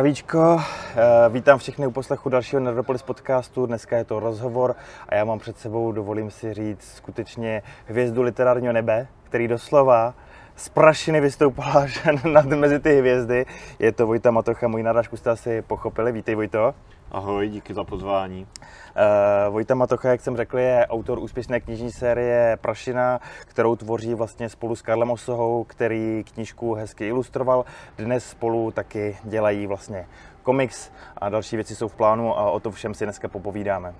Zdravíčko, eh, vítám všechny u poslechu dalšího Nerdopolis podcastu. Dneska je to rozhovor a já mám před sebou, dovolím si říct, skutečně hvězdu literárního nebe, který doslova z prašiny vystoupala nad mezi ty hvězdy. Je to Vojta Matocha, můj narážku jste asi pochopili. Vítej Vojto. Ahoj, díky za pozvání. Uh, Vojta Matocha, jak jsem řekl, je autor úspěšné knižní série Prašina, kterou tvoří vlastně spolu s Karlem Osohou, který knížku hezky ilustroval. Dnes spolu taky dělají vlastně komiks a další věci jsou v plánu a o to všem si dneska popovídáme.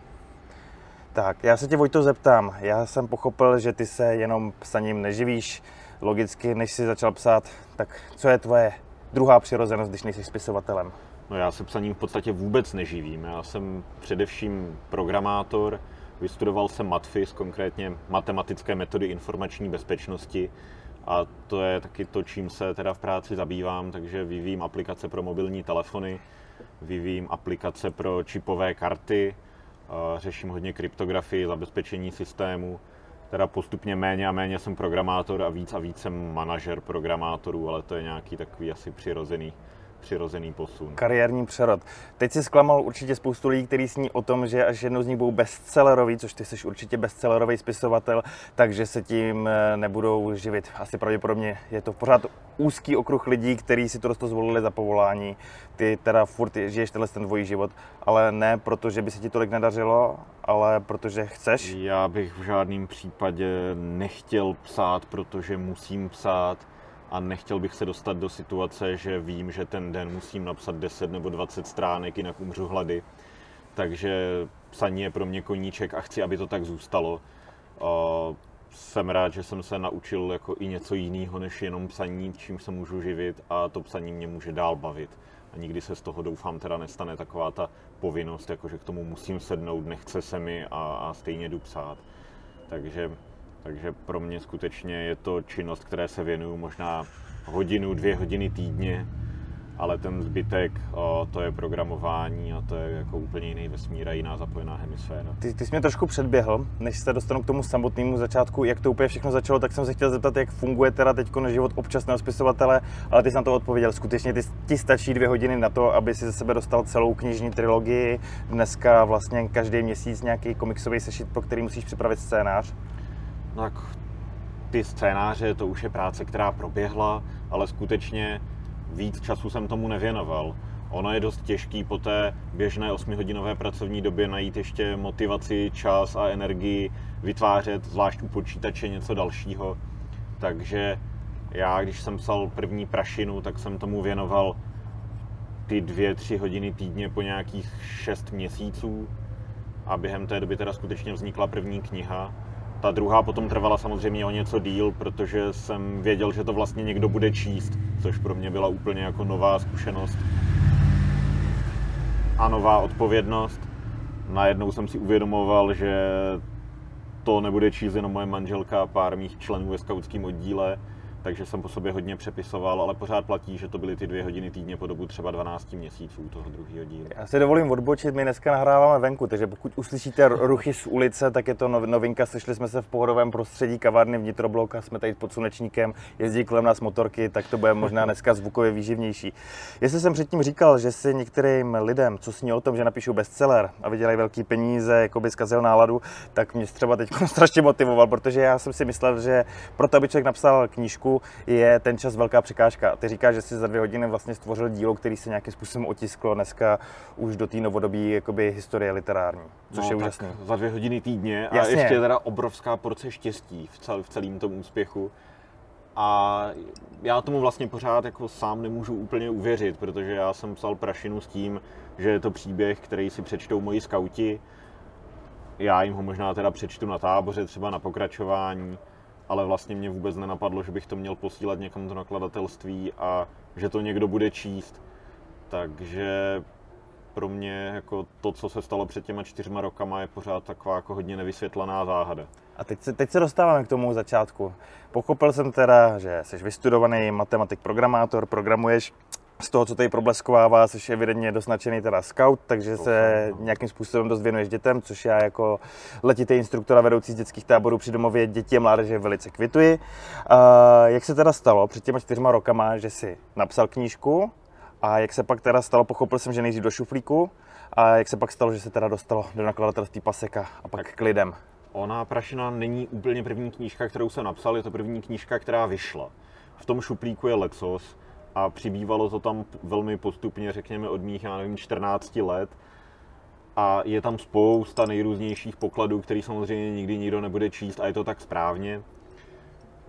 Tak, já se tě Vojto zeptám. Já jsem pochopil, že ty se jenom psaním neživíš. Logicky, než jsi začal psát, tak co je tvoje druhá přirozenost, když nejsi spisovatelem? No já se psaním v podstatě vůbec neživím. Já jsem především programátor, vystudoval jsem MATFIS, konkrétně matematické metody informační bezpečnosti a to je taky to, čím se teda v práci zabývám, takže vyvíjím aplikace pro mobilní telefony, vyvíjím aplikace pro čipové karty, řeším hodně kryptografii, zabezpečení systému, teda postupně méně a méně jsem programátor a víc a víc jsem manažer programátorů, ale to je nějaký takový asi přirozený přirozený posun. Kariérní přerod. Teď si zklamal určitě spoustu lidí, kteří sní o tom, že až jednou z nich budou bestsellerový, což ty jsi určitě bestsellerový spisovatel, takže se tím eh, nebudou živit. Asi pravděpodobně je to pořád úzký okruh lidí, kteří si to dost zvolili za povolání. Ty teda furt žiješ tenhle ten dvojí život, ale ne proto, že by se ti tolik nedařilo, ale protože chceš? Já bych v žádném případě nechtěl psát, protože musím psát a nechtěl bych se dostat do situace, že vím, že ten den musím napsat 10 nebo 20 stránek, jinak umřu hlady. Takže psaní je pro mě koníček a chci, aby to tak zůstalo. Jsem rád, že jsem se naučil jako i něco jiného než jenom psaní, čím se můžu živit a to psaní mě může dál bavit. A nikdy se z toho doufám teda nestane taková ta povinnost, jako že k tomu musím sednout, nechce se mi a, a stejně jdu psát. Takže takže pro mě skutečně je to činnost, které se věnuju možná hodinu, dvě hodiny týdně, ale ten zbytek, o, to je programování a to je jako úplně jiný vesmír a jiná zapojená hemisféra. Ty, ty jsi mě trošku předběhl, než se dostanu k tomu samotnému začátku, jak to úplně všechno začalo, tak jsem se chtěl zeptat, jak funguje teda teď život občasného spisovatele, ale ty jsi na to odpověděl. Skutečně ty, ti stačí dvě hodiny na to, aby si ze sebe dostal celou knižní trilogii. Dneska vlastně každý měsíc nějaký komiksový sešit, pro který musíš připravit scénář. No tak ty scénáře, to už je práce, která proběhla, ale skutečně víc času jsem tomu nevěnoval. Ono je dost těžký po té běžné 8-hodinové pracovní době najít ještě motivaci, čas a energii vytvářet, zvlášť u počítače, něco dalšího. Takže já, když jsem psal první prašinu, tak jsem tomu věnoval ty dvě, tři hodiny týdně po nějakých šest měsíců a během té doby teda skutečně vznikla první kniha ta druhá potom trvala samozřejmě o něco díl, protože jsem věděl, že to vlastně někdo bude číst, což pro mě byla úplně jako nová zkušenost a nová odpovědnost. Najednou jsem si uvědomoval, že to nebude číst jenom moje manželka a pár mých členů ve skautském oddíle, takže jsem po sobě hodně přepisoval, ale pořád platí, že to byly ty dvě hodiny týdně po dobu třeba 12 měsíců toho druhého dílu. Já si dovolím odbočit, my dneska nahráváme venku, takže pokud uslyšíte ruchy z ulice, tak je to novinka. Sešli jsme se v pohodovém prostředí kavárny vnitrobloka, jsme tady pod slunečníkem, jezdí kolem nás motorky, tak to bude možná dneska zvukově výživnější. Jestli jsem předtím říkal, že si některým lidem, co sní o tom, že napíšou bestseller a vydělají velký peníze, jako by zkazil náladu, tak mě třeba teď strašně motivoval, protože já jsem si myslel, že proto, aby člověk napsal knížku, Česku je ten čas velká překážka. Ty říkáš, že jsi za dvě hodiny vlastně stvořil dílo, který se nějakým způsobem otisklo dneska už do té novodobí jakoby, historie literární, což no, je úžasné. Za dvě hodiny týdně a Jasně. ještě teda obrovská porce štěstí v, cel, v celém tom úspěchu. A já tomu vlastně pořád jako sám nemůžu úplně uvěřit, protože já jsem psal prašinu s tím, že je to příběh, který si přečtou moji skauti. Já jim ho možná teda přečtu na táboře, třeba na pokračování ale vlastně mě vůbec nenapadlo, že bych to měl posílat někam do nakladatelství a že to někdo bude číst. Takže pro mě jako to, co se stalo před těma čtyřma rokama, je pořád taková jako hodně nevysvětlená záhada. A teď se, teď se dostáváme k tomu začátku. Pochopil jsem teda, že jsi vystudovaný matematik, programátor, programuješ z toho, co tady probleskovává, což je evidentně doznačený teda scout, takže se no. nějakým způsobem dost věnuješ dětem, což já jako letitý instruktor a vedoucí z dětských táborů při domově dětí a mládeže velice kvituji. Uh, jak se teda stalo před těma čtyřma rokama, že si napsal knížku A jak se pak teda stalo, pochopil jsem, že nejdřív do šuflíku, a jak se pak stalo, že se teda dostalo do nakladatelství Paseka a pak tak. k lidem? Ona Prašina není úplně první knížka, kterou jsem napsal, je to první knížka, která vyšla. V tom šuplíku je Lecos a přibývalo to tam velmi postupně, řekněme od mých, já nevím, 14 let. A je tam spousta nejrůznějších pokladů, který samozřejmě nikdy nikdo nebude číst a je to tak správně.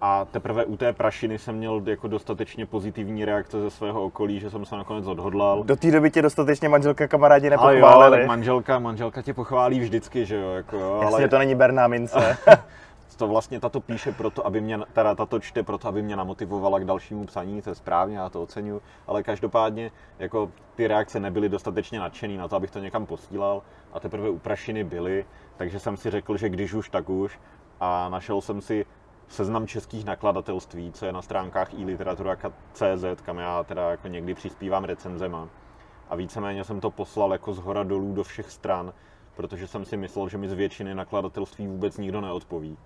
A teprve u té prašiny jsem měl jako dostatečně pozitivní reakce ze svého okolí, že jsem se nakonec odhodlal. Do té doby tě dostatečně manželka kamarádi nepochválili. Ale jo, tak manželka, manželka tě pochválí vždycky, že jo. Jako, Jasně, ale... to není Berná mince. to vlastně tato píše proto, aby mě, teda tato čte proto, aby mě namotivovala k dalšímu psaní, to je správně, já to oceňuji, ale každopádně jako ty reakce nebyly dostatečně nadšený na to, abych to někam posílal a teprve u prašiny byly, takže jsem si řekl, že když už, tak už a našel jsem si seznam českých nakladatelství, co je na stránkách iliteratura.cz, kam já teda jako někdy přispívám recenzema. A víceméně jsem to poslal jako z hora dolů do všech stran, protože jsem si myslel, že mi z většiny nakladatelství vůbec nikdo neodpoví.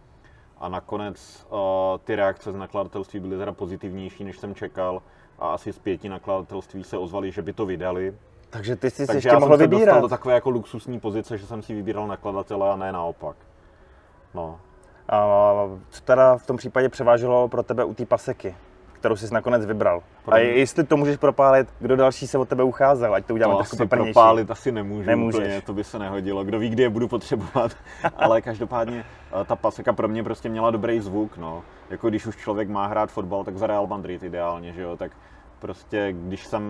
A nakonec uh, ty reakce z nakladatelství byly teda pozitivnější, než jsem čekal. A asi z pěti nakladatelství se ozvali, že by to vydali. Takže ty jsi Takže ještě mohl vybírat. dostal do takové jako luxusní pozice, že jsem si vybíral nakladatele a ne naopak. No. A co teda v tom případě převáželo pro tebe u té paseky, kterou jsi nakonec vybral? A jestli to můžeš propálit, kdo další se od tebe ucházel, ať to uděláme to trošku asi propálit asi nemůžu Nemůžeš. úplně, to by se nehodilo. Kdo ví, kdy je budu potřebovat. Ale každopádně eh, ta paseka pro mě prostě měla dobrý zvuk, no. Jako když už člověk má hrát fotbal, tak za Real Madrid ideálně, že jo, tak prostě když jsem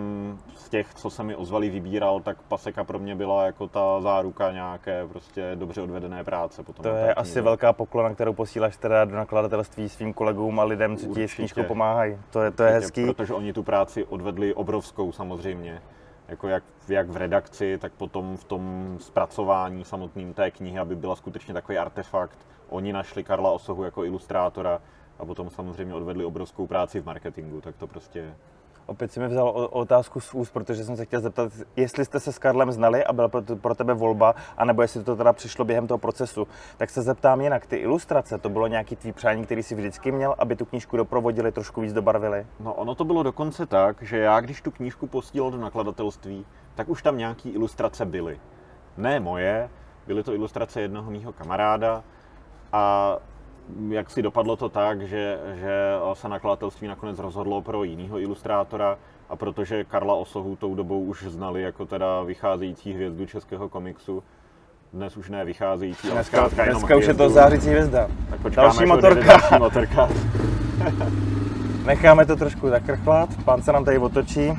z těch, co se mi ozvali, vybíral, tak paseka pro mě byla jako ta záruka nějaké prostě dobře odvedené práce. Potom to je asi velká poklona, kterou posíláš teda do nakladatelství svým kolegům a lidem, co ti s knížkou pomáhají. To je, to je hezký. Protože oni tu práci odvedli obrovskou samozřejmě. Jako jak, jak v redakci, tak potom v tom zpracování samotným té knihy, aby byla skutečně takový artefakt. Oni našli Karla Osohu jako ilustrátora a potom samozřejmě odvedli obrovskou práci v marketingu, tak to prostě Opět si mi vzal otázku z úst, protože jsem se chtěl zeptat, jestli jste se s Karlem znali a byla pro tebe volba, anebo jestli to teda přišlo během toho procesu. Tak se zeptám jinak, ty ilustrace, to bylo nějaký tvý přání, který si vždycky měl, aby tu knížku doprovodili, trošku víc dobarvili? No ono to bylo dokonce tak, že já když tu knížku posílal do nakladatelství, tak už tam nějaký ilustrace byly. Ne moje, byly to ilustrace jednoho mýho kamaráda a jak si dopadlo to tak, že, že se nakladatelství nakonec rozhodlo pro jiného ilustrátora a protože Karla Osohu tou dobou už znali jako teda vycházející hvězdu českého komiksu, dnes už ne vycházející, ale dneska, dneska jenom už je to zářící hvězda. Tak počkáme, další motorka. Další motorka. Necháme to trošku zakrchlat, pán se nám tady otočí.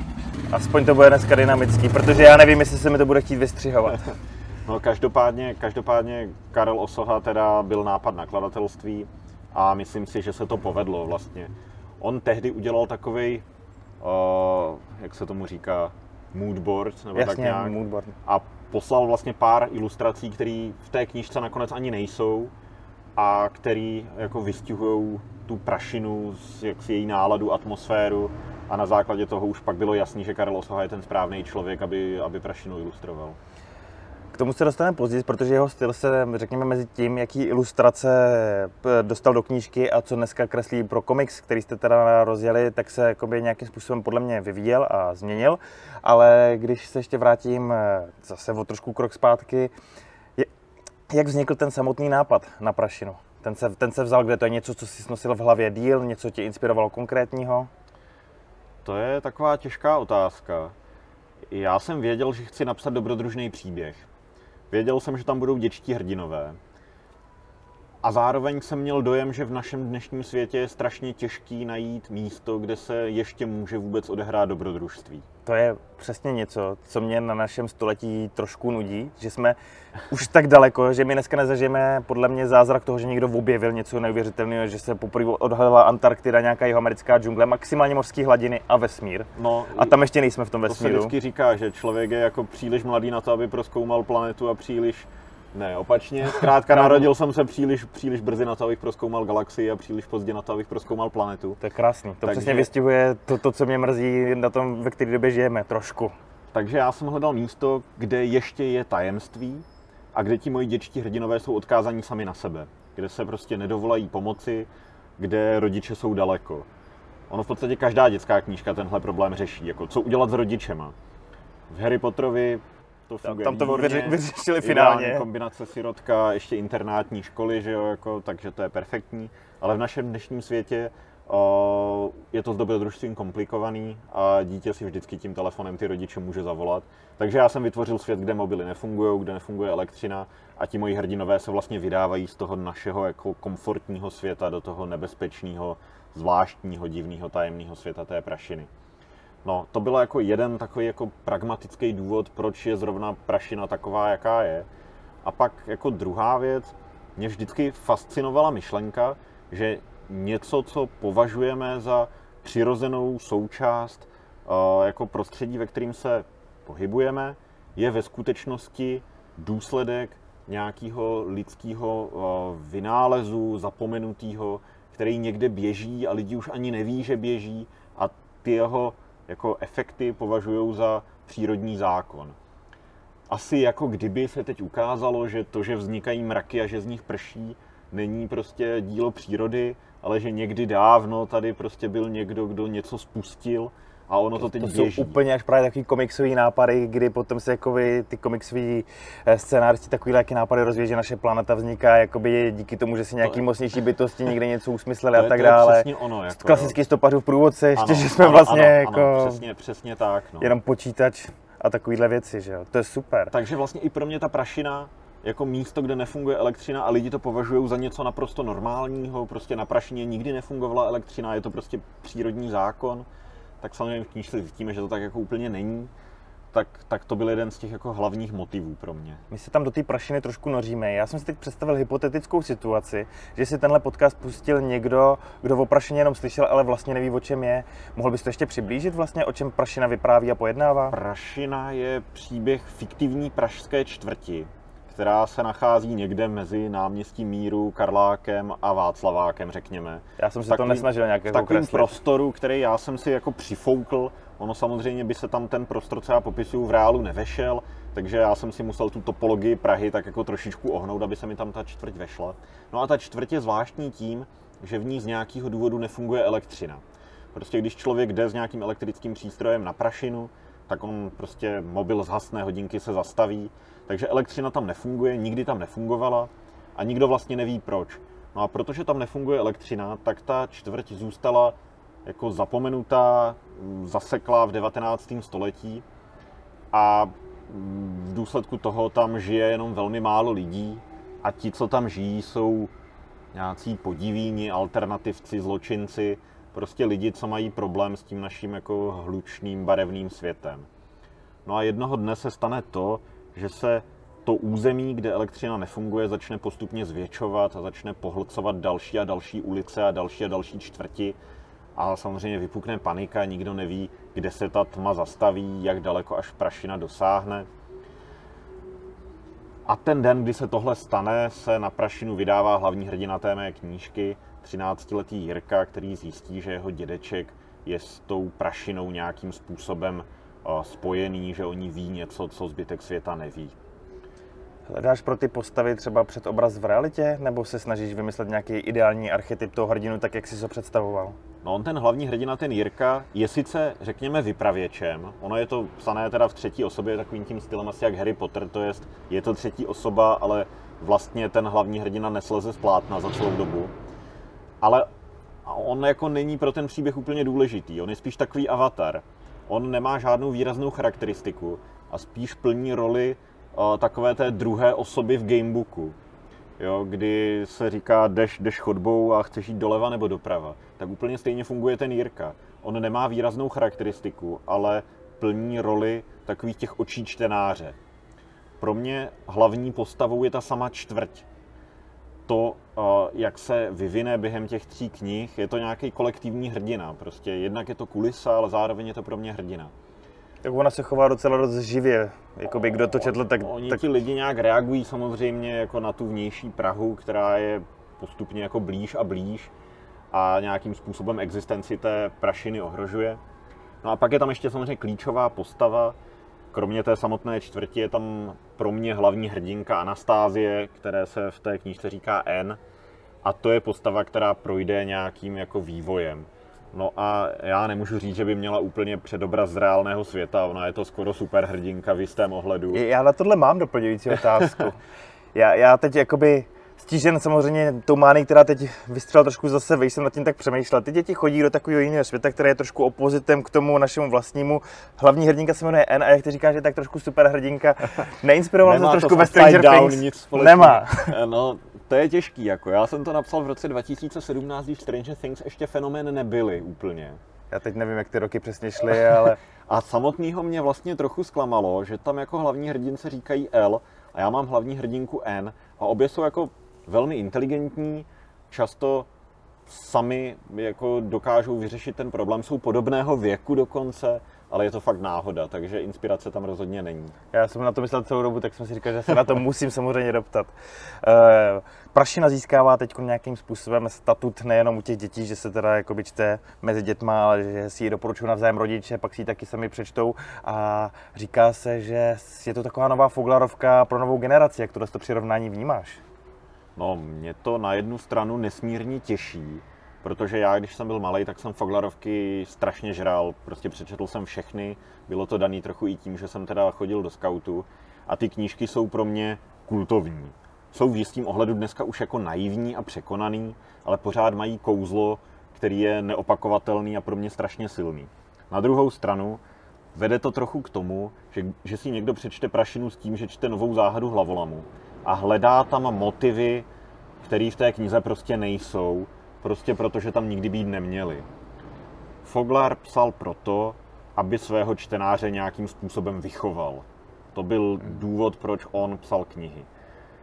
Aspoň to bude dneska dynamický, protože já nevím, jestli se mi to bude chtít vystřihovat. No každopádně, každopádně Karel Osoha teda byl nápad nakladatelství a myslím si, že se to povedlo vlastně. On tehdy udělal takový, uh, jak se tomu říká, moodboard, nebo Jasně, tak nějak. Moodboard. A poslal vlastně pár ilustrací, které v té knížce nakonec ani nejsou a který jako vystihují tu prašinu, jak si její náladu, atmosféru a na základě toho už pak bylo jasný, že Karel Osoha je ten správný člověk, aby, aby prašinu ilustroval tomu se dostaneme později, protože jeho styl se, řekněme, mezi tím, jaký ilustrace dostal do knížky a co dneska kreslí pro komiks, který jste teda rozjeli, tak se jakoby nějakým způsobem podle mě vyvíjel a změnil. Ale když se ještě vrátím eh, zase o trošku krok zpátky, jak vznikl ten samotný nápad na prašinu? Ten se, ten se vzal, kde to je něco, co si nosil v hlavě díl, něco tě inspirovalo konkrétního? To je taková těžká otázka. Já jsem věděl, že chci napsat dobrodružný příběh. Věděl jsem, že tam budou děčtí hrdinové. A zároveň jsem měl dojem, že v našem dnešním světě je strašně těžký najít místo, kde se ještě může vůbec odehrát dobrodružství. To je přesně něco, co mě na našem století trošku nudí, že jsme už tak daleko, že my dneska nezažijeme podle mě zázrak toho, že někdo objevil něco neuvěřitelného, že se poprvé odhalila Antarktida, nějaká jeho americká džungle, maximálně mořské hladiny a vesmír. No, a tam ještě nejsme v tom vesmíru. To se vždycky říká, že člověk je jako příliš mladý na to, aby proskoumal planetu a příliš ne, opačně. Zkrátka narodil jsem se příliš, příliš brzy na to, abych proskoumal galaxii a příliš pozdě na to, abych proskoumal planetu. To je krásný. To Takže... přesně vystihuje to, to, co mě mrzí na tom, ve které době žijeme, trošku. Takže já jsem hledal místo, kde ještě je tajemství a kde ti moji děčtí hrdinové jsou odkázaní sami na sebe. Kde se prostě nedovolají pomoci, kde rodiče jsou daleko. ono v podstatě každá dětská knížka tenhle problém řeší. Jako co udělat s rodičema. V Harry Potterovi to funguje Tam to výborně. vyři- vyřešili finálně. kombinace sirotka, ještě internátní školy, že jo, jako, takže to je perfektní. Ale v našem dnešním světě o, je to s dobrodružstvím komplikovaný a dítě si vždycky tím telefonem ty rodiče může zavolat. Takže já jsem vytvořil svět, kde mobily nefungují, kde nefunguje elektřina a ti moji hrdinové se vlastně vydávají z toho našeho jako komfortního světa do toho nebezpečného, zvláštního, divného, tajemného světa té prašiny. No, to bylo jako jeden takový jako pragmatický důvod, proč je zrovna prašina taková, jaká je. A pak jako druhá věc, mě vždycky fascinovala myšlenka, že něco, co považujeme za přirozenou součást eh, jako prostředí, ve kterým se pohybujeme, je ve skutečnosti důsledek nějakého lidského eh, vynálezu, zapomenutého, který někde běží a lidi už ani neví, že běží a ty jeho jako efekty považují za přírodní zákon. Asi jako kdyby se teď ukázalo, že to, že vznikají mraky a že z nich prší, není prostě dílo přírody, ale že někdy dávno tady prostě byl někdo, kdo něco spustil a ono to teď To běží. jsou úplně až právě takový komiksový nápady, kdy potom se jakoby ty komiksoví eh, scénáristi takový jaký nápady rozvíjí, že naše planeta vzniká jakoby díky tomu, že si nějaký mocnější bytosti někde něco usmysleli To a tak to je dále. přesně ono, jako, Klasický stopařů v průvodce, ještě, Ano, že jsme ano, vlastně ano, jako ano, přesně, přesně tak. No. jenom počítač a takovýhle věci, že jo. To je super. Takže vlastně i pro mě ta prašina jako místo, kde nefunguje elektřina a lidi to považují za něco naprosto normálního, prostě na prašině nikdy nefungovala elektřina, je to prostě přírodní zákon, tak samozřejmě v knížce zjistíme, že to tak jako úplně není, tak, tak to byl jeden z těch jako hlavních motivů pro mě. My se tam do té prašiny trošku noříme. Já jsem si teď představil hypotetickou situaci, že si tenhle podcast pustil někdo, kdo o prašině jenom slyšel, ale vlastně neví, o čem je. Mohl bys to ještě přiblížit vlastně, o čem prašina vypráví a pojednává? Prašina je příběh fiktivní pražské čtvrti, která se nachází někde mezi náměstím Míru, Karlákem a Václavákem, řekněme. Já jsem se Takový- to nesnažil nějak v jako takovém kreslit. prostoru, který já jsem si jako přifoukl. Ono samozřejmě by se tam ten prostor, co já popisuju v reálu, nevešel, takže já jsem si musel tu topologii Prahy tak jako trošičku ohnout, aby se mi tam ta čtvrť vešla. No a ta čtvrť je zvláštní tím, že v ní z nějakého důvodu nefunguje elektřina. Prostě když člověk jde s nějakým elektrickým přístrojem na prašinu, tak on prostě mobil zhasne, hodinky se zastaví, takže elektřina tam nefunguje, nikdy tam nefungovala a nikdo vlastně neví proč. No a protože tam nefunguje elektřina, tak ta čtvrť zůstala jako zapomenutá, mm, zaseklá v 19. století a mm, v důsledku toho tam žije jenom velmi málo lidí a ti, co tam žijí, jsou nějací podivíni, alternativci, zločinci, prostě lidi, co mají problém s tím naším jako hlučným, barevným světem. No a jednoho dne se stane to, že se to území, kde elektřina nefunguje, začne postupně zvětšovat a začne pohlcovat další a další ulice a další a další čtvrti. A samozřejmě vypukne panika, nikdo neví, kde se ta tma zastaví, jak daleko až prašina dosáhne. A ten den, kdy se tohle stane, se na prašinu vydává hlavní hrdina té mé knížky, 13-letý Jirka, který zjistí, že jeho dědeček je s tou prašinou nějakým způsobem spojený, že oni ví něco, co zbytek světa neví. Hledáš pro ty postavy třeba před obraz v realitě, nebo se snažíš vymyslet nějaký ideální archetyp toho hrdinu, tak jak jsi to představoval? No on ten hlavní hrdina, ten Jirka, je sice, řekněme, vypravěčem. Ono je to psané teda v třetí osobě takovým tím stylem asi jak Harry Potter, to jest, je to třetí osoba, ale vlastně ten hlavní hrdina nesleze z plátna za celou dobu. Ale on jako není pro ten příběh úplně důležitý, on je spíš takový avatar. On nemá žádnou výraznou charakteristiku a spíš plní roli uh, takové té druhé osoby v gamebooku jo, kdy se říká, jdeš, jdeš chodbou a chceš jít doleva nebo doprava, tak úplně stejně funguje ten Jirka. On nemá výraznou charakteristiku, ale plní roli takových těch očí čtenáře. Pro mě hlavní postavou je ta sama čtvrť. To, eh, jak se vyvine během těch tří knih, je to nějaký kolektivní hrdina. Prostě jednak je to kulisa, ale zároveň je to pro mě hrdina. Tak ona se chová docela dost živě. Jakoby kdo to četl, tak, Oni tak ti lidi nějak reagují samozřejmě jako na tu vnější Prahu, která je postupně jako blíž a blíž a nějakým způsobem existenci té prašiny ohrožuje. No a pak je tam ještě samozřejmě klíčová postava, kromě té samotné čtvrti je tam pro mě hlavní hrdinka Anastázie, které se v té knížce říká N. A to je postava, která projde nějakým jako vývojem. No a já nemůžu říct, že by měla úplně předobraz z reálného světa, ona je to skoro superhrdinka v jistém ohledu. Já na tohle mám doplňující otázku. já, já teď jakoby stížen samozřejmě tou mány, která teď vystřela trošku zase, vej jsem nad tím tak přemýšlel. Ty děti chodí do takového jiného světa, který je trošku opozitem k tomu našemu vlastnímu. Hlavní hrdinka se jmenuje N a jak ty říkáš, že je tak trošku super hrdinka. Neinspiroval se trošku ve Stranger Things? Nic Nemá. no, to je těžký, jako já jsem to napsal v roce 2017, když Stranger Things ještě fenomén nebyly úplně. Já teď nevím, jak ty roky přesně šly, ale... a samotného mě vlastně trochu zklamalo, že tam jako hlavní hrdince říkají L a já mám hlavní hrdinku N a obě jsou jako velmi inteligentní, často sami jako dokážou vyřešit ten problém, jsou podobného věku dokonce, ale je to fakt náhoda, takže inspirace tam rozhodně není. Já jsem na to myslel celou dobu, tak jsem si říkal, že se na to musím samozřejmě doptat. Uh, prašina získává teď nějakým způsobem statut nejenom u těch dětí, že se teda jakoby čte mezi dětma, ale že si ji doporučují navzájem rodiče, pak si ji taky sami přečtou a říká se, že je to taková nová foglarovka pro novou generaci. Jak tohle to přirovnání vnímáš? No, mě to na jednu stranu nesmírně těší, protože já, když jsem byl malý, tak jsem Foglarovky strašně žral. Prostě přečetl jsem všechny, bylo to daný trochu i tím, že jsem teda chodil do skautu a ty knížky jsou pro mě kultovní. Jsou v jistým ohledu dneska už jako naivní a překonaný, ale pořád mají kouzlo, který je neopakovatelný a pro mě strašně silný. Na druhou stranu vede to trochu k tomu, že, že si někdo přečte prašinu s tím, že čte novou záhadu hlavolamu a hledá tam motivy, které v té knize prostě nejsou, prostě protože tam nikdy být neměli. Foglar psal proto, aby svého čtenáře nějakým způsobem vychoval. To byl důvod, proč on psal knihy.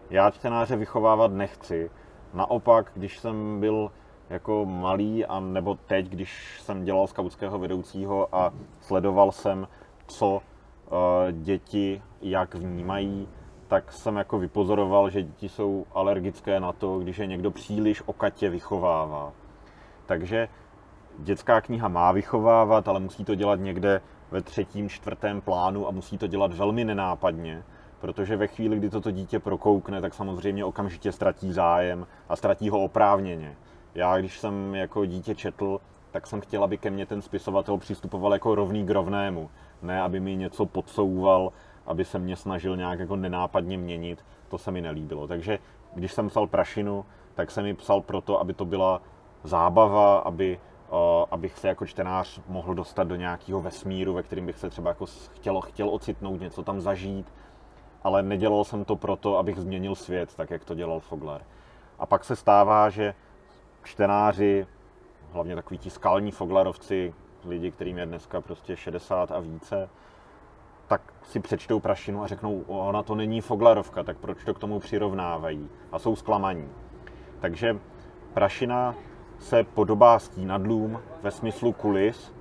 Já čtenáře vychovávat nechci. Naopak, když jsem byl jako malý, a nebo teď, když jsem dělal skautského vedoucího a sledoval jsem, co uh, děti jak vnímají, tak jsem jako vypozoroval, že děti jsou alergické na to, když je někdo příliš okatě vychovává. Takže dětská kniha má vychovávat, ale musí to dělat někde ve třetím, čtvrtém plánu a musí to dělat velmi nenápadně, protože ve chvíli, kdy toto dítě prokoukne, tak samozřejmě okamžitě ztratí zájem a ztratí ho oprávněně. Já, když jsem jako dítě četl, tak jsem chtěl, aby ke mně ten spisovatel přistupoval jako rovný k rovnému. Ne, aby mi něco podsouval aby se mě snažil nějak jako nenápadně měnit, to se mi nelíbilo. Takže když jsem psal Prašinu, tak jsem mi psal proto, aby to byla zábava, aby, uh, abych se jako čtenář mohl dostat do nějakého vesmíru, ve kterém bych se třeba jako chtěl, chtěl ocitnout, něco tam zažít, ale nedělal jsem to proto, abych změnil svět, tak jak to dělal Fogler. A pak se stává, že čtenáři, hlavně takový ti skalní Foglarovci, lidi, kterým je dneska prostě 60 a více, tak si přečtou prašinu a řeknou, ona to není Foglarovka, tak proč to k tomu přirovnávají? A jsou zklamaní. Takže prašina se podobá stínadlům ve smyslu kulis.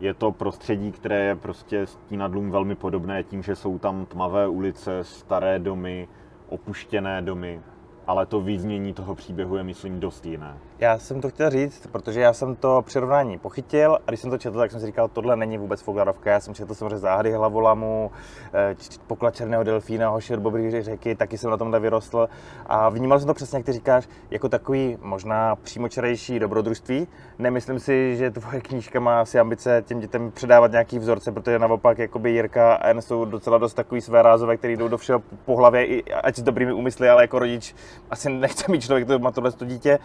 Je to prostředí, které je prostě stínadlům velmi podobné tím, že jsou tam tmavé ulice, staré domy, opuštěné domy ale to vyznění toho příběhu je, myslím, dost jiné. Já jsem to chtěl říct, protože já jsem to přirovnání pochytil a když jsem to četl, tak jsem si říkal, tohle není vůbec Foglarovka. Já jsem četl samozřejmě záhady hlavolamu, eh, poklad černého delfína, hoši od Bobry řeky, taky jsem na tomhle vyrostl a vnímal jsem to přesně, jak ty říkáš, jako takový možná přímočarejší dobrodružství. Nemyslím si, že tvoje knížka má asi ambice těm dětem předávat nějaký vzorce, protože naopak jakoby Jirka a N jsou docela dost takový své rázové, který jdou do všeho po hlavě, ať s dobrými úmysly, ale jako rodič asi nechce mít člověk, to má tohle to dítě,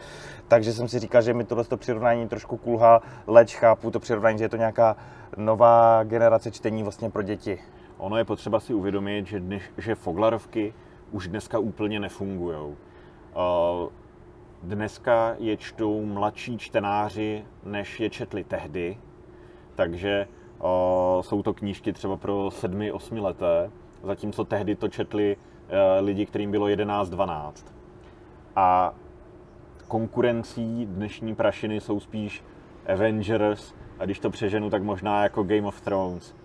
takže jsem si říkal, že mi tohle přirovnání trošku kulhá, leč chápu to přirovnání, že je to nějaká nová generace čtení vlastně pro děti. Ono je potřeba si uvědomit, že, dnes, že Foglarovky už dneska úplně nefungují. Uh, dneska je čtou mladší čtenáři, než je četli tehdy, takže uh, jsou to knížky třeba pro 7-8 leté, zatímco tehdy to četli uh, lidi, kterým bylo 11-12. A konkurencí dnešní prašiny jsou spíš Avengers a když to přeženu, tak možná jako Game of Thrones.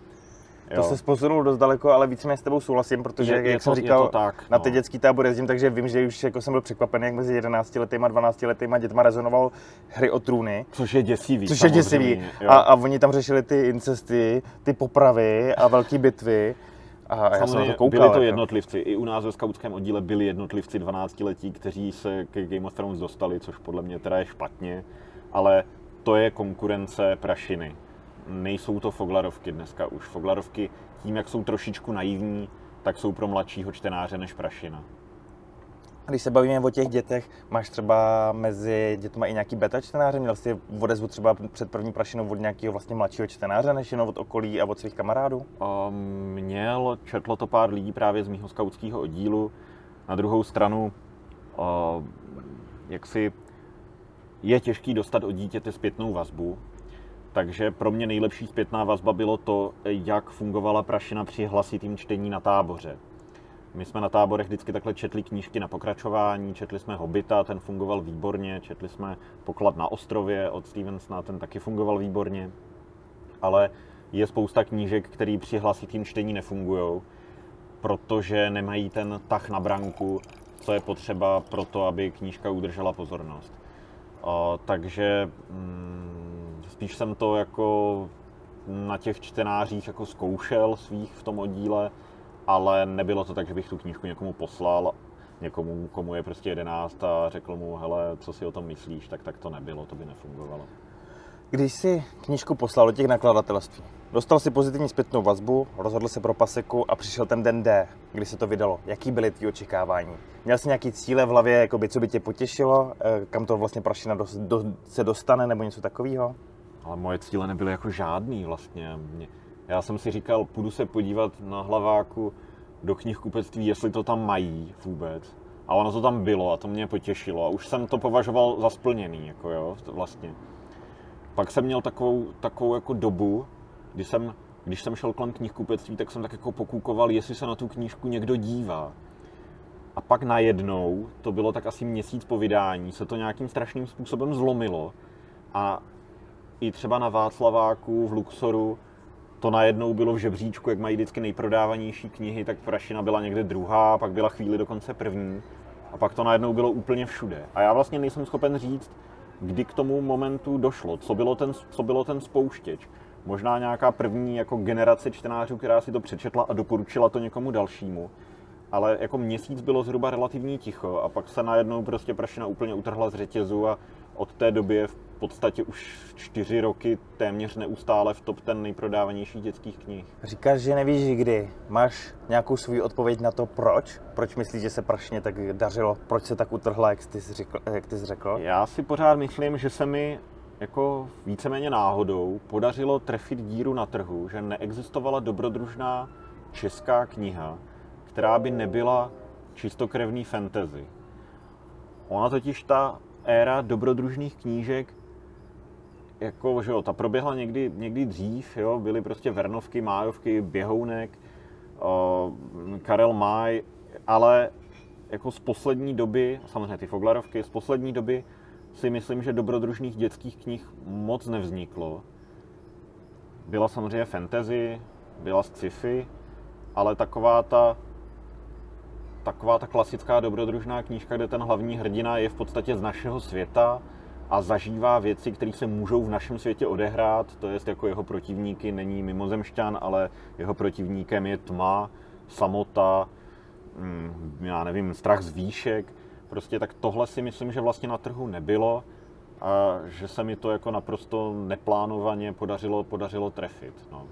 Jo. To se posunul dost daleko, ale víceméně s tebou souhlasím, protože, je, jak je jsem to, říkal, tak, no. na ty dětský tábor jezdím, takže vím, že už jako jsem byl překvapený, jak mezi 11 letýma a 12 letýma dětma rezonoval hry o trůny. Což je děsivý. Což je děsivý. A, a oni tam řešili ty incesty, ty popravy a velké bitvy. A já jsem to koukal, byli to jako. jednotlivci. I u nás ve skautském oddíle byli jednotlivci 12 letí, kteří se ke Game of Thrones dostali, což podle mě teda je špatně. Ale to je konkurence prašiny. Nejsou to foglarovky dneska už. Foglarovky tím, jak jsou trošičku naivní, tak jsou pro mladšího čtenáře než prašina. Když se bavíme o těch dětech, máš třeba mezi dětmi i nějaký beta čtenáře? Měl jsi odezvu třeba před první prašinou od nějakého vlastně mladšího čtenáře, než jenom od okolí a od svých kamarádů? Um, měl, četlo to pár lidí právě z mého skautského oddílu. Na druhou stranu, uh, jak si je těžký dostat od dítěte zpětnou vazbu, takže pro mě nejlepší zpětná vazba bylo to, jak fungovala prašina při hlasitým čtení na táboře. My jsme na táborech vždycky takhle četli knížky na pokračování, četli jsme Hobita, ten fungoval výborně, četli jsme Poklad na ostrově od Stevensona, ten taky fungoval výborně, ale je spousta knížek, které při hlasitým čtení nefungují, protože nemají ten tah na branku, co je potřeba pro to, aby knížka udržela pozornost. O, takže mm, spíš jsem to jako na těch čtenářích jako zkoušel svých v tom oddíle, ale nebylo to tak, že bych tu knížku někomu poslal, někomu, komu je prostě jedenáct a řekl mu, hele, co si o tom myslíš, tak tak to nebylo, to by nefungovalo. Když si knížku poslal do těch nakladatelství, dostal si pozitivní zpětnou vazbu, rozhodl se pro paseku a přišel ten den D, kdy se to vydalo. Jaký byly ty očekávání? Měl jsi nějaký cíle v hlavě, jakoby, co by tě potěšilo, eh, kam to vlastně prašina do, do, se dostane nebo něco takového? Ale moje cíle nebyly jako žádný vlastně. Já jsem si říkal, půjdu se podívat na hlaváku do knihkupectví, jestli to tam mají vůbec. A ono to tam bylo a to mě potěšilo. A už jsem to považoval za splněný, jako jo, vlastně. Pak jsem měl takovou, takovou jako dobu, kdy jsem, když jsem šel kolem knihkupectví, tak jsem tak jako pokůkoval, jestli se na tu knížku někdo dívá. A pak najednou, to bylo tak asi měsíc po vydání, se to nějakým strašným způsobem zlomilo. A i třeba na Václaváku, v Luxoru, to najednou bylo v žebříčku, jak mají vždycky nejprodávanější knihy, tak Prašina byla někde druhá, pak byla chvíli dokonce první. A pak to najednou bylo úplně všude. A já vlastně nejsem schopen říct, kdy k tomu momentu došlo, co bylo ten, co bylo ten spouštěč. Možná nějaká první jako generace čtenářů, která si to přečetla a doporučila to někomu dalšímu. Ale jako měsíc bylo zhruba relativně ticho a pak se najednou prostě prašina úplně utrhla z řetězu a od té doby je v podstatě už čtyři roky téměř neustále v top ten nejprodávanějších dětských knih. Říkáš, že nevíš kdy. Máš nějakou svou odpověď na to, proč? Proč myslíš, že se prašně tak dařilo? Proč se tak utrhla, jak jsi řekl? Jak jsi řekl? Já si pořád myslím, že se mi jako víceméně náhodou podařilo trefit díru na trhu, že neexistovala dobrodružná česká kniha, která by nebyla čistokrevný fantasy. Ona totiž ta éra dobrodružných knížek jako, že jo, ta proběhla někdy, někdy dřív, jo, byly prostě Vernovky, Májovky, Běhounek, uh, Karel Máj, ale jako z poslední doby, samozřejmě ty Foglarovky, z poslední doby si myslím, že dobrodružných dětských knih moc nevzniklo. Byla samozřejmě fantasy, byla sci-fi, ale taková ta taková ta klasická dobrodružná knížka, kde ten hlavní hrdina je v podstatě z našeho světa a zažívá věci, které se můžou v našem světě odehrát, to je jako jeho protivníky není mimozemšťan, ale jeho protivníkem je tma, samota, mm, já nevím, strach z výšek, prostě tak tohle si myslím, že vlastně na trhu nebylo a že se mi to jako naprosto neplánovaně podařilo, podařilo trefit. No.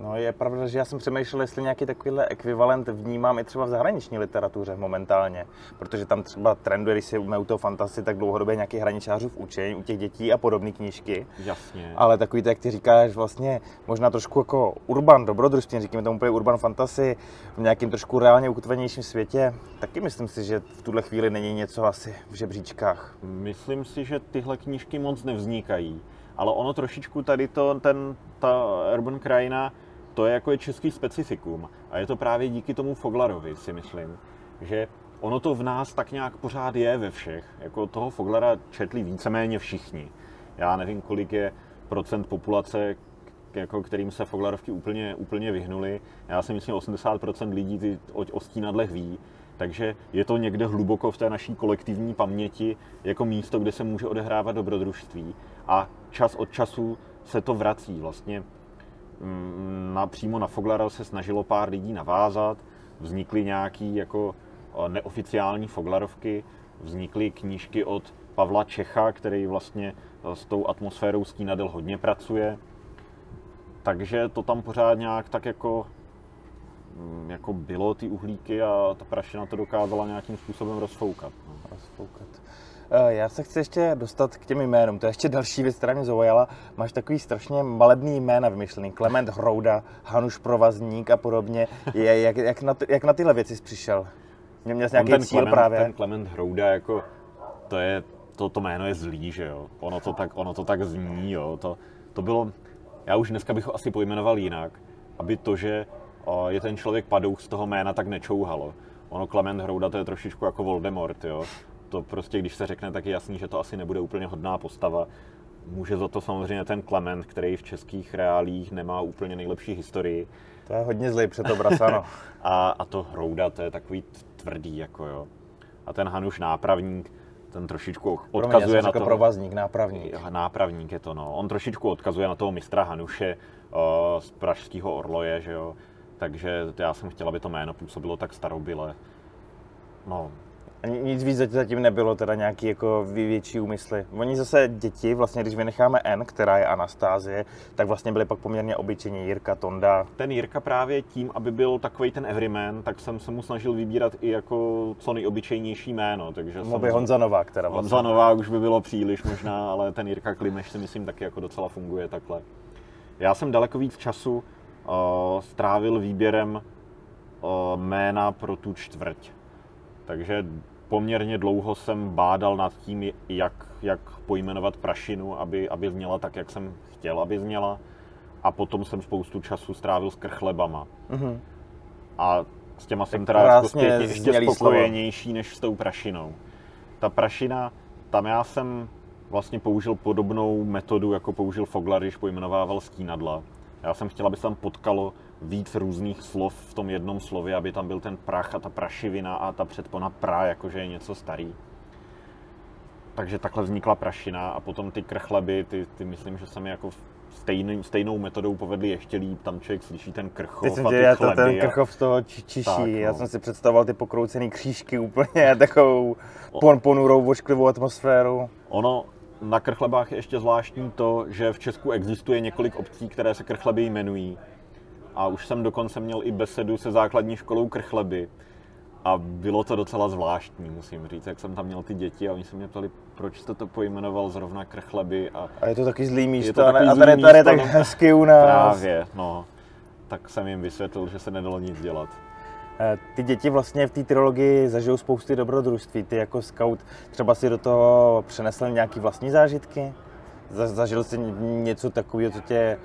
No je pravda, že já jsem přemýšlel, jestli nějaký takovýhle ekvivalent vnímám i třeba v zahraniční literatuře momentálně, protože tam třeba trenduje, když si u toho fantasy, tak dlouhodobě nějaký hraničářů v učení u těch dětí a podobné knížky. Jasně. Ale takový, jak ty říkáš, vlastně možná trošku jako urban dobrodružství, říkáme tomu úplně urban fantasy, v nějakém trošku reálně ukotvenějším světě, taky myslím si, že v tuhle chvíli není něco asi v žebříčkách. Myslím si, že tyhle knížky moc nevznikají ale ono trošičku tady to, ten, ta urban krajina, to je jako je český specifikum. A je to právě díky tomu Foglarovi, si myslím, že ono to v nás tak nějak pořád je ve všech. Jako toho Foglara četli víceméně všichni. Já nevím, kolik je procent populace, jako kterým se Foglarovky úplně, úplně vyhnuli. Já si myslím, 80% lidí ty o stínadlech ví. Takže je to někde hluboko v té naší kolektivní paměti jako místo, kde se může odehrávat dobrodružství. A čas od času se to vrací. Vlastně na, přímo na Foglara se snažilo pár lidí navázat, vznikly nějaký jako neoficiální Foglarovky, vznikly knížky od Pavla Čecha, který vlastně s tou atmosférou stínadel hodně pracuje. Takže to tam pořád nějak tak jako, mm, jako bylo ty uhlíky a ta prašina to dokázala nějakým způsobem rozfoukat. No. Rozfoukat. Eh, já se chci ještě dostat k těm jménům. To je ještě další věc, která mě zaujala. Máš takový strašně malebný jména vymyšlený. Klement Hrouda, Hanuš Provazník a podobně. Je, jak, jak, na, jak na tyhle věci jsi přišel? Mě měl nějaký ten cíl Klement, právě? Ten Klement Hrouda, jako, to je, to, to jméno je zlý, že jo. Ono to tak, ono to tak zní, jo. To, to bylo, já už dneska bych ho asi pojmenoval jinak, aby to, že je ten člověk padouch z toho jména, tak nečouhalo. Ono Klement Hrouda to je trošičku jako Voldemort, jo to prostě, když se řekne, tak je jasný, že to asi nebude úplně hodná postava. Může za to samozřejmě ten Klement, který v českých reálích nemá úplně nejlepší historii. To je hodně zlej předobraz, ano. a, a to Hrouda, to je takový tvrdý, jako jo. A ten Hanuš nápravník, ten trošičku odkazuje Promiň, na to. provazník, nápravník. Nápravník je to, no. On trošičku odkazuje na toho mistra Hanuše uh, z pražského Orloje, že jo. Takže já jsem chtěl, aby to jméno působilo tak starobile. No, nic víc zatím nebylo, teda nějaký jako větší úmysly. Oni zase děti, vlastně když vynecháme N, která je Anastázie, tak vlastně byly pak poměrně obyčejní Jirka, Tonda. Ten Jirka právě tím, aby byl takový ten everyman, tak jsem se mu snažil vybírat i jako co nejobyčejnější jméno. Takže jsem... by Honza Novák teda vlastně. Honza Novák už by bylo příliš možná, ale ten Jirka Klimeš si myslím taky jako docela funguje takhle. Já jsem daleko víc času uh, strávil výběrem uh, jména pro tu čtvrť. Takže poměrně dlouho jsem bádal nad tím, jak, jak pojmenovat prašinu, aby, aby zněla tak, jak jsem chtěl, aby zněla. A potom jsem spoustu času strávil s krchlebama. Mm-hmm. A s těma tak jsem teda jako zpětně ještě spokojenější slovo. než s tou prašinou. Ta prašina, tam já jsem vlastně použil podobnou metodu, jako použil Foglar, když pojmenovával stínadla. Já jsem chtěl, aby se tam potkalo víc různých slov v tom jednom slově, aby tam byl ten prach a ta prašivina a ta předpona pra, jakože je něco starý. Takže takhle vznikla prašina a potom ty krchleby, ty, ty myslím, že se mi jako stejný, stejnou metodou povedli ještě líp, tam člověk slyší ten krchov Teď jsem a ty já to, ten krchov z toho či, čiší, tak, no. já jsem si představoval ty pokroucené křížky úplně, takovou pon, ponurou, ošklivou atmosféru. Ono, na krchlebách je ještě zvláštní to, že v Česku existuje několik obcí, které se krchleby jmenují a už jsem dokonce měl i besedu se základní školou Krchleby. A bylo to docela zvláštní, musím říct, jak jsem tam měl ty děti a oni se mě ptali, proč jste to pojmenoval zrovna Krchleby. A, a je to taky zlý místo, to taky a tady, tady je tak no, hezky u nás. Právě, no. Tak jsem jim vysvětlil, že se nedalo nic dělat. Eh, ty děti vlastně v té trilogii zažijou spousty dobrodružství. Ty jako scout třeba si do toho přenesl nějaký vlastní zážitky? Zažil jsi něco takového, co tě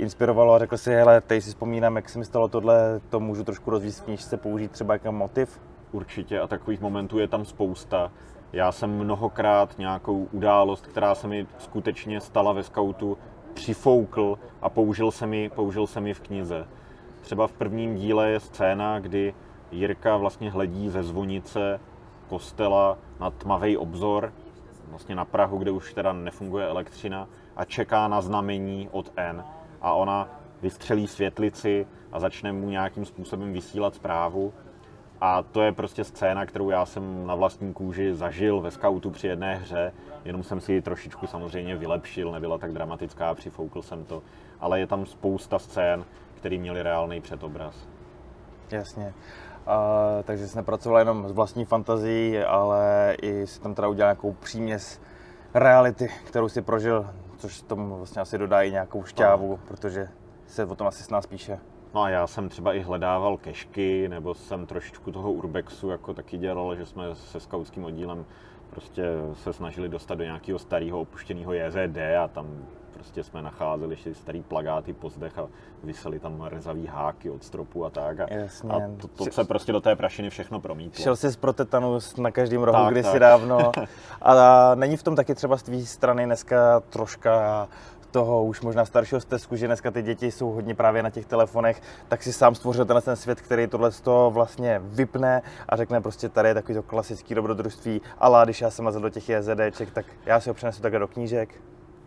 inspirovalo a řekl si, hele, teď si vzpomínám, jak se mi stalo tohle, to můžu trošku rozvíjet v knižce, použít třeba jako motiv? Určitě a takových momentů je tam spousta. Já jsem mnohokrát nějakou událost, která se mi skutečně stala ve skautu, přifoukl a použil jsem ji, použil jsem ji v knize. Třeba v prvním díle je scéna, kdy Jirka vlastně hledí ze zvonice kostela na tmavý obzor, vlastně na Prahu, kde už teda nefunguje elektřina a čeká na znamení od N a ona vystřelí světlici a začne mu nějakým způsobem vysílat zprávu. A to je prostě scéna, kterou já jsem na vlastní kůži zažil ve skautu při jedné hře, jenom jsem si ji trošičku samozřejmě vylepšil, nebyla tak dramatická, přifoukl jsem to, ale je tam spousta scén, které měly reálný předobraz. Jasně. A, takže jsi nepracoval jenom s vlastní fantazií, ale i si tam teda udělal nějakou příměs reality, kterou si prožil což tomu vlastně asi dodá i nějakou šťávu, no. protože se o tom asi s nás píše. No a já jsem třeba i hledával kešky, nebo jsem trošičku toho urbexu jako taky dělal, že jsme se skautským oddílem prostě se snažili dostat do nějakého starého opuštěného JZD a tam prostě jsme nacházeli ještě starý plagáty po zdech a vysely tam rezavý háky od stropu a tak. A, Jasně. a to, to se prostě do té prašiny všechno promítlo. Šel jsi z protetanus na každém rohu tak, kdysi tak. dávno. A není v tom taky třeba z tvý strany dneska troška toho už možná staršího stezku, že dneska ty děti jsou hodně právě na těch telefonech, tak si sám stvořil ten, ten svět, který tohle vlastně vypne a řekne prostě tady je takový to klasický dobrodružství, ale když já jsem lezl do těch JZDček, tak já si ho přenesu takhle do knížek.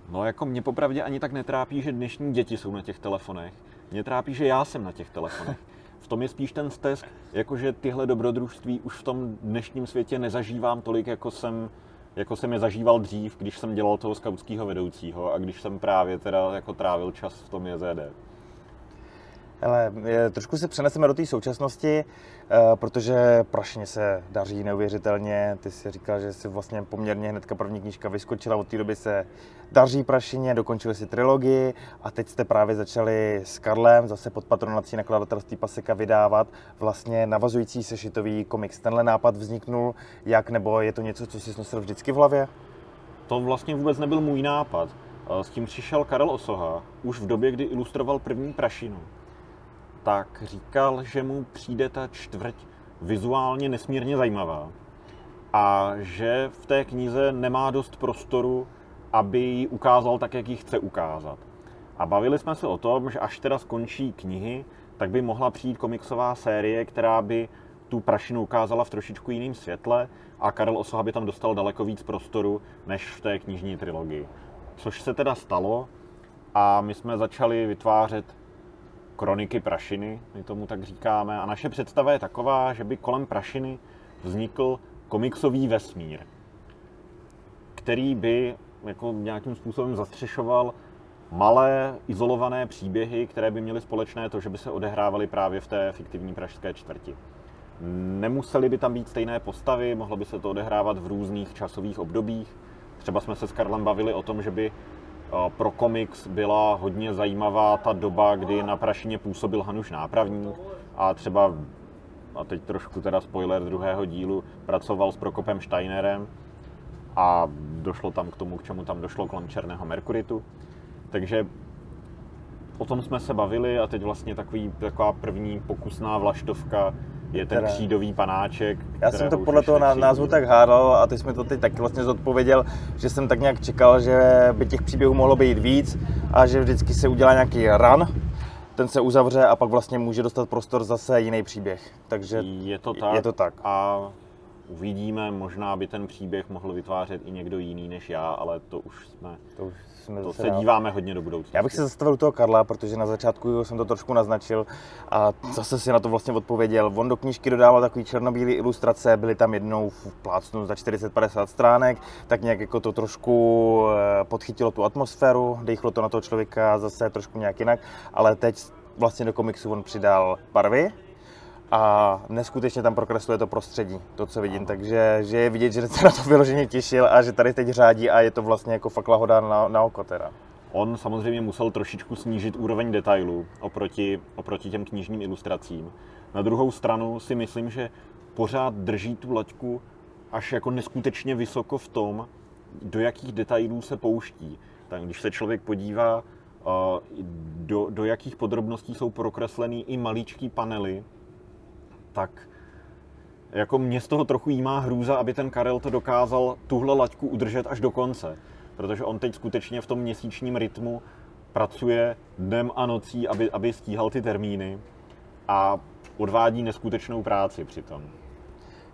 No jako mě popravdě ani tak netrápí, že dnešní děti jsou na těch telefonech. Mě trápí, že já jsem na těch telefonech. V tom je spíš ten stesk, jakože tyhle dobrodružství už v tom dnešním světě nezažívám tolik, jako jsem jako jsem je zažíval dřív, když jsem dělal toho skautského vedoucího a když jsem právě teda jako trávil čas v tom JZD. Ale trošku se přeneseme do té současnosti, eh, protože Prašině se daří neuvěřitelně. Ty si říkal, že si vlastně poměrně hnedka první knížka vyskočila, od té doby se daří Prašině, dokončili si trilogii a teď jste právě začali s Karlem, zase pod patronací nakladatelství Paseka vydávat vlastně navazující sešitový komiks. Tenhle nápad vzniknul jak, nebo je to něco, co jsi nosil vždycky v hlavě? To vlastně vůbec nebyl můj nápad. S tím přišel Karel Osoha už v době, kdy ilustroval první Prašinu tak říkal, že mu přijde ta čtvrť vizuálně nesmírně zajímavá a že v té knize nemá dost prostoru, aby ji ukázal tak, jak ji chce ukázat. A bavili jsme se o tom, že až teda skončí knihy, tak by mohla přijít komiksová série, která by tu prašinu ukázala v trošičku jiném světle a Karel Osoha by tam dostal daleko víc prostoru než v té knižní trilogii. Což se teda stalo a my jsme začali vytvářet kroniky prašiny, my tomu tak říkáme. A naše představa je taková, že by kolem prašiny vznikl komiksový vesmír, který by jako nějakým způsobem zastřešoval malé, izolované příběhy, které by měly společné to, že by se odehrávaly právě v té fiktivní pražské čtvrti. Nemuseli by tam být stejné postavy, mohlo by se to odehrávat v různých časových obdobích. Třeba jsme se s Karlem bavili o tom, že by pro komiks byla hodně zajímavá ta doba, kdy na Prašině působil Hanuš Nápravník a třeba, a teď trošku teda spoiler druhého dílu, pracoval s Prokopem Steinerem a došlo tam k tomu, k čemu tam došlo kolem Černého Merkuritu. Takže o tom jsme se bavili a teď vlastně takový, taková první pokusná vlaštovka je ten křídový panáček. Já jsem to podle toho názvu tak hádal a ty jsi mi to teď taky vlastně zodpověděl, že jsem tak nějak čekal, že by těch příběhů mohlo být víc a že vždycky se udělá nějaký run, ten se uzavře a pak vlastně může dostat prostor zase jiný příběh. Takže je to tak. Je to tak. A uvidíme, možná by ten příběh mohl vytvářet i někdo jiný než já, ale to už jsme, to už jsme to se díváme hodně do budoucna. Já bych se zastavil u toho Karla, protože na začátku jsem to trošku naznačil a zase si na to vlastně odpověděl. On do knížky dodával takový černobílé ilustrace, byly tam jednou v plácnu za 40-50 stránek, tak nějak jako to trošku eh, podchytilo tu atmosféru, dechlo to na toho člověka zase trošku nějak jinak, ale teď vlastně do komiksu on přidal barvy, a neskutečně tam prokresluje to prostředí, to, co vidím. Takže že je vidět, že se na to vyloženě těšil a že tady teď řádí a je to vlastně jako fakt lahoda na, na oko teda. On samozřejmě musel trošičku snížit úroveň detailů oproti, oproti těm knižním ilustracím. Na druhou stranu si myslím, že pořád drží tu laťku až jako neskutečně vysoko v tom, do jakých detailů se pouští. Tak když se člověk podívá, do, do jakých podrobností jsou prokreslený i maličký panely, tak jako mě z toho trochu jímá hrůza, aby ten Karel to dokázal tuhle laťku udržet až do konce. Protože on teď skutečně v tom měsíčním rytmu pracuje dnem a nocí, aby, aby stíhal ty termíny a odvádí neskutečnou práci přitom.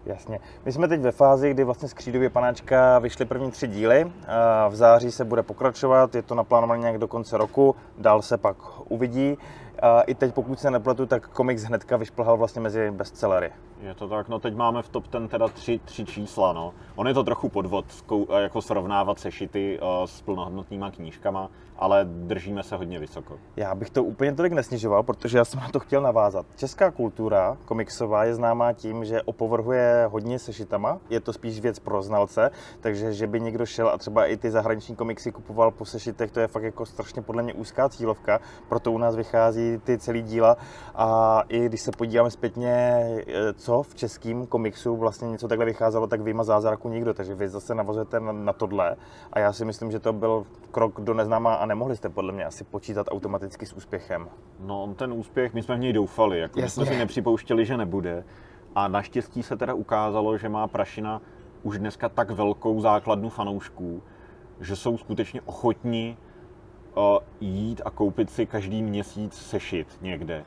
Jasně. My jsme teď ve fázi, kdy vlastně z Křídově panáčka vyšly první tři díly. V září se bude pokračovat, je to naplánované nějak do konce roku, dál se pak uvidí. A i teď, pokud se nepletu, tak komiks hnedka vyšplhal vlastně mezi bestsellery. Je to tak, no teď máme v top ten teda tři, tři čísla, no. On je to trochu podvod, jako srovnávat sešity uh, s plnohodnotnýma knížkama, ale držíme se hodně vysoko. Já bych to úplně tolik nesnižoval, protože já jsem na to chtěl navázat. Česká kultura komiksová je známá tím, že opovrhuje hodně sešitama. Je to spíš věc pro znalce, takže že by někdo šel a třeba i ty zahraniční komiksy kupoval po sešitech, to je fakt jako strašně podle mě úzká cílovka, proto u nás vychází ty celý díla a i když se podíváme zpětně, eh, co v českém komiksu vlastně něco takhle vycházelo, tak vyjma zázraku nikdo, takže vy zase navazujete na, na tohle a já si myslím, že to byl krok do neznámá a nemohli jste podle mě asi počítat automaticky s úspěchem. No on ten úspěch, my jsme v něj doufali, jako my jsme si nepřipouštěli, že nebude. A naštěstí se teda ukázalo, že má Prašina už dneska tak velkou základnu fanoušků, že jsou skutečně ochotní jít a koupit si každý měsíc sešit někde.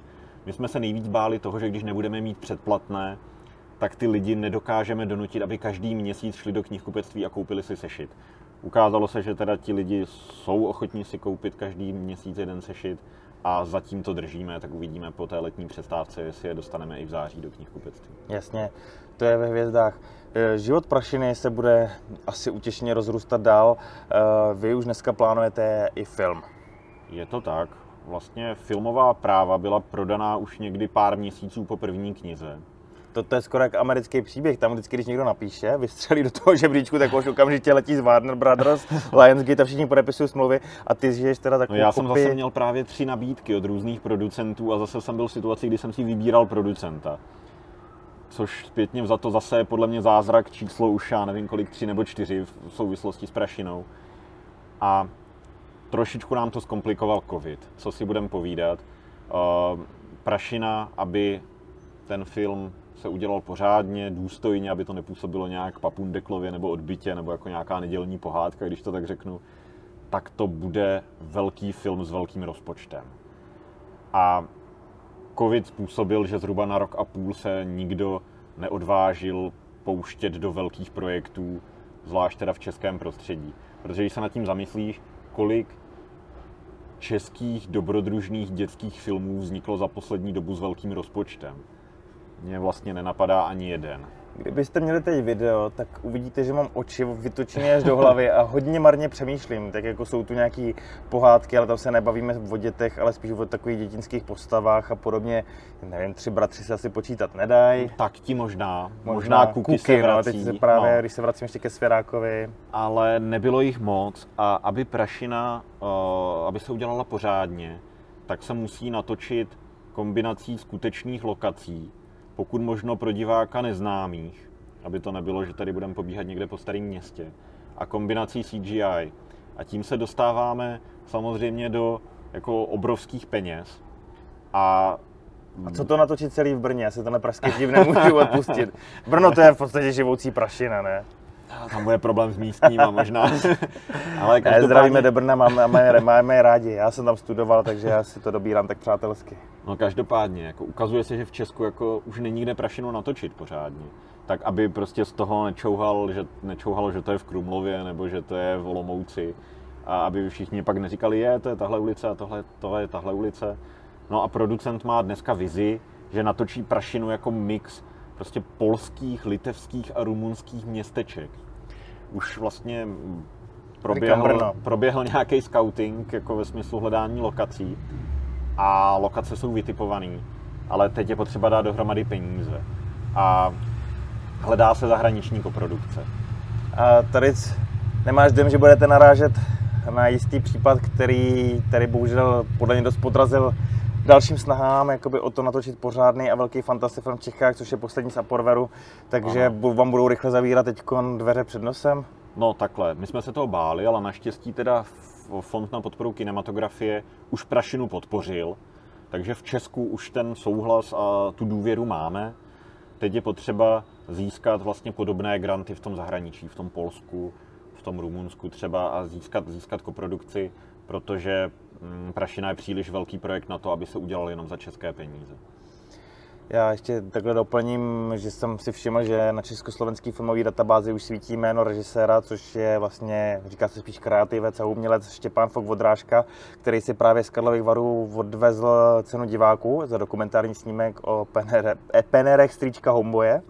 My jsme se nejvíc báli toho, že když nebudeme mít předplatné, tak ty lidi nedokážeme donutit, aby každý měsíc šli do knihkupectví a koupili si sešit. Ukázalo se, že teda ti lidi jsou ochotní si koupit každý měsíc jeden sešit a zatím to držíme, tak uvidíme po té letní přestávce, jestli je dostaneme i v září do knihkupectví. Jasně, to je ve hvězdách. Eh, život prašiny se bude asi utěšeně rozrůstat dál. Eh, vy už dneska plánujete i film. Je to tak. Vlastně filmová práva byla prodaná už někdy pár měsíců po první knize. To, to je skoro jak americký příběh. Tam vždycky, když někdo napíše, vystřelí do toho žebříčku, tak už okamžitě letí z Warner Brothers, Lionsgate a všichni podepisují smlouvy a ty žiješ teda takovou No já jsem kopii. zase měl právě tři nabídky od různých producentů a zase jsem byl v situaci, kdy jsem si vybíral producenta. Což zpětně za to zase je podle mě zázrak číslo už já nevím kolik, tři nebo čtyři v souvislosti s prašinou. A trošičku nám to zkomplikoval covid, co si budeme povídat. Uh, prašina, aby ten film se udělal pořádně, důstojně, aby to nepůsobilo nějak papundeklově nebo odbytě, nebo jako nějaká nedělní pohádka, když to tak řeknu, tak to bude velký film s velkým rozpočtem. A covid způsobil, že zhruba na rok a půl se nikdo neodvážil pouštět do velkých projektů, zvlášť teda v českém prostředí. Protože když se nad tím zamyslíš, kolik českých dobrodružných dětských filmů vzniklo za poslední dobu s velkým rozpočtem. Mně vlastně nenapadá ani jeden. Kdybyste měli teď video, tak uvidíte, že mám oči vytočené až do hlavy a hodně marně přemýšlím. Tak jako jsou tu nějaké pohádky, ale tam se nebavíme o dětech, ale spíš o takových dětinských postavách a podobně. Nevím, tři bratři se asi počítat nedají. Tak ti možná, možná, možná kuky, se no, vrací, teď se právě, no, když se vracím ještě ke Svěrákovi. ale nebylo jich moc a aby prašina, uh, aby se udělala pořádně, tak se musí natočit kombinací skutečných lokací, pokud možno pro diváka neznámých, aby to nebylo, že tady budeme pobíhat někde po starém městě, a kombinací CGI. A tím se dostáváme samozřejmě do jako obrovských peněz. A A co to natočit celý v Brně? Já se tenhle pražský div nemůžu odpustit. Brno to je v podstatě živoucí prašina, ne? Tam bude problém s místníma možná. Ale Ne, každopádně, zdravíme do Brna, máme, máme, máme rádi. Já jsem tam studoval, takže já si to dobírám tak přátelsky. no každopádně, jako ukazuje se, že v Česku jako už není kde prašinu natočit pořádně. Tak aby prostě z toho nečouhal, že, nečouhalo, že to je v Krumlově nebo že to je v Olomouci. A aby všichni pak neříkali, je, to je tahle ulice a tohle, tohle je tahle ulice. No a producent má dneska vizi, že natočí prašinu jako mix prostě polských, litevských a rumunských městeček. Už vlastně proběhl, proběhl nějaký scouting jako ve smyslu hledání lokací a lokace jsou vytipované, ale teď je potřeba dát dohromady peníze. A hledá se zahraniční koprodukce. A tady nemáš dojem, že budete narážet na jistý případ, který tady bohužel podle mě dost podrazil dalším snahám jakoby o to natočit pořádný a velký fantasy film v Čechách, což je poslední z Aporveru, takže bu- vám budou rychle zavírat teď dveře před nosem. No takhle, my jsme se toho báli, ale naštěstí teda Fond na podporu kinematografie už Prašinu podpořil, takže v Česku už ten souhlas a tu důvěru máme. Teď je potřeba získat vlastně podobné granty v tom zahraničí, v tom Polsku, v tom Rumunsku třeba a získat, získat koprodukci, protože Prašina je příliš velký projekt na to, aby se udělal jenom za české peníze. Já ještě takhle doplním, že jsem si všiml, že na československý filmový databázi už svítí jméno režiséra, což je vlastně, říká se spíš kreativec a umělec Štěpán Fok Vodrážka, který si právě z Karlových varů odvezl cenu diváků za dokumentární snímek o penere, penerech strýčka Homboje.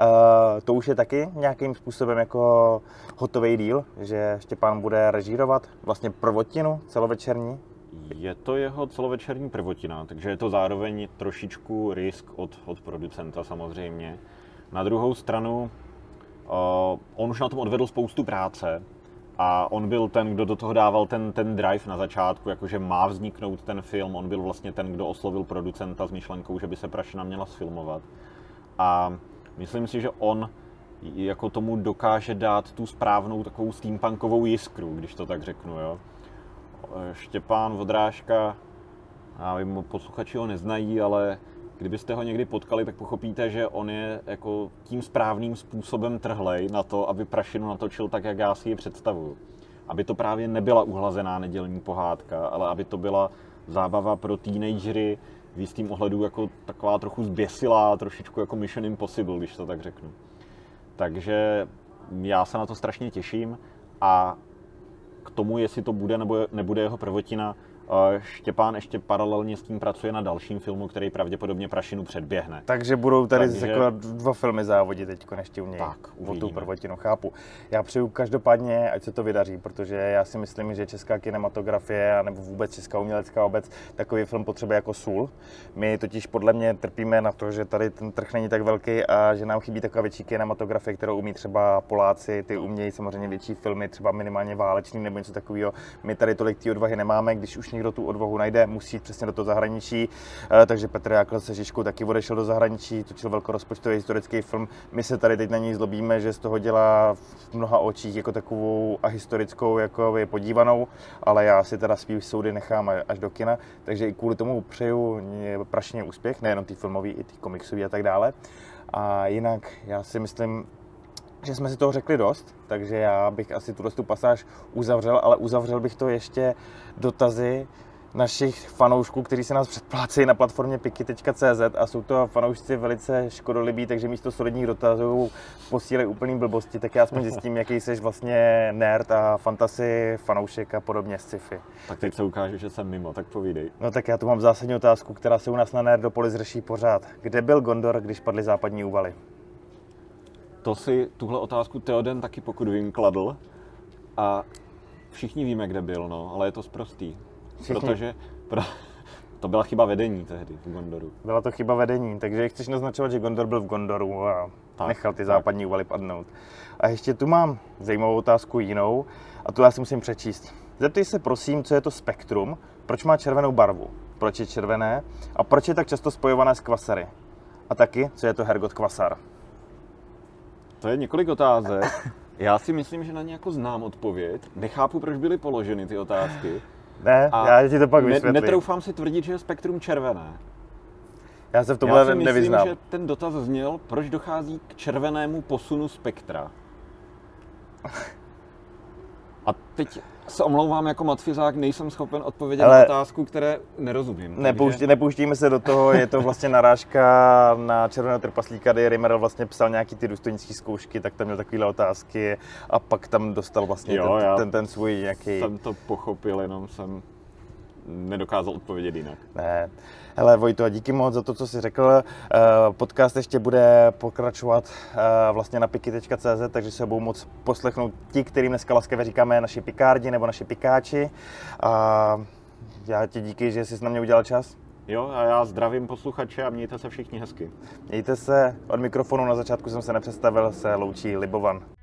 Uh, to už je taky nějakým způsobem jako hotový díl, že Štěpán bude režírovat vlastně prvotinu celovečerní. Je to jeho celovečerní prvotina, takže je to zároveň trošičku risk od, od producenta samozřejmě. Na druhou stranu, uh, on už na tom odvedl spoustu práce a on byl ten, kdo do toho dával ten, ten drive na začátku, jakože má vzniknout ten film. On byl vlastně ten, kdo oslovil producenta s myšlenkou, že by se Prašina měla sfilmovat. A myslím si, že on jako tomu dokáže dát tu správnou takovou steampunkovou jiskru, když to tak řeknu, jo. Štěpán Vodrážka, já vím, posluchači ho neznají, ale kdybyste ho někdy potkali, tak pochopíte, že on je jako tím správným způsobem trhlej na to, aby Prašinu natočil tak, jak já si ji představuju. Aby to právě nebyla uhlazená nedělní pohádka, ale aby to byla zábava pro teenagery, v jistým ohledu jako taková trochu zběsilá, trošičku jako Mission Impossible, když to tak řeknu. Takže já se na to strašně těším a k tomu, jestli to bude nebo nebude jeho prvotina, Štěpán ještě paralelně s tím pracuje na dalším filmu, který pravděpodobně Prašinu předběhne. Takže budou tady Takže... jako dva filmy závodit teď ještě u něj. Tak, o tu prvotinu, chápu. Já přeju každopádně, ať se to vydaří, protože já si myslím, že česká kinematografie, nebo vůbec česká umělecká obec, takový film potřebuje jako sůl. My totiž podle mě trpíme na to, že tady ten trh není tak velký a že nám chybí taková větší kinematografie, kterou umí třeba Poláci, ty umějí samozřejmě větší filmy, třeba minimálně váleční nebo něco takového. My tady tolik té odvahy nemáme, když už někdo tu odvahu najde, musí jít přesně do toho zahraničí. Eh, takže Petr Jákl se Žižkou taky odešel do zahraničí, točil velkorozpočtový historický film. My se tady teď na něj zlobíme, že z toho dělá v mnoha očích jako takovou a historickou jako je podívanou, ale já si teda svý soudy nechám až do kina, takže i kvůli tomu přeju prašně úspěch, nejenom ty filmový, i ty komiksový a tak dále. A jinak já si myslím, že jsme si toho řekli dost, takže já bych asi tuhle tu pasáž uzavřel, ale uzavřel bych to ještě dotazy našich fanoušků, kteří se nás předplácejí na platformě piki.cz a jsou to fanoušci velice škodolibí, takže místo solidních dotazů posílají úplný blbosti, tak já aspoň zjistím, jaký jsi vlastně nerd a fantasy fanoušek a podobně sci-fi. Tak teď se ukáže, že jsem mimo, tak povídej. No tak já tu mám zásadní otázku, která se u nás na Nerdopolis řeší pořád. Kde byl Gondor, když padly západní úvaly? To si tuhle otázku Teoden taky pokud vím kladl a všichni víme, kde byl, no, ale je to zprostý. Všichni. Protože pro, to byla chyba vedení tehdy v Gondoru. Byla to chyba vedení, takže chceš naznačovat, že Gondor byl v Gondoru a tak, nechal ty tak. západní úvaly padnout. A ještě tu mám zajímavou otázku jinou a tu já si musím přečíst. Zeptej se prosím, co je to spektrum, proč má červenou barvu, proč je červené a proč je tak často spojované s kvasery. A taky, co je to Hergot Kvasar. To je několik otázek. Já si myslím, že na ně jako znám odpověď. Nechápu, proč byly položeny ty otázky. Ne, a já ti to pak vysvětlím. Ne, netroufám si tvrdit, že je spektrum červené. Já se v tomhle já si nevyznám. myslím, že ten dotaz zněl, proč dochází k červenému posunu spektra. A teď se omlouvám jako matfizák, nejsem schopen odpovědět Ale na otázku, které nerozumím. Nepouští, takže... Nepouštíme se do toho, je to vlastně narážka na červeného trpaslíka, kdy Rimmer vlastně psal nějaký ty důstojnické zkoušky, tak tam měl takovéhle otázky a pak tam dostal vlastně jo, ten, ten, ten svůj nějaký... Jsem to pochopil, jenom jsem nedokázal odpovědět jinak. Ne. Hele Vojto, díky moc za to, co jsi řekl. Eh, podcast ještě bude pokračovat eh, vlastně na piky.cz, takže se budou moc poslechnout ti, kterým dneska laskavě říkáme naši pikárdi nebo naši pikáči. A já ti díky, že jsi na mě udělal čas. Jo, a já zdravím posluchače a mějte se všichni hezky. Mějte se, od mikrofonu na začátku jsem se nepředstavil, se loučí Libovan.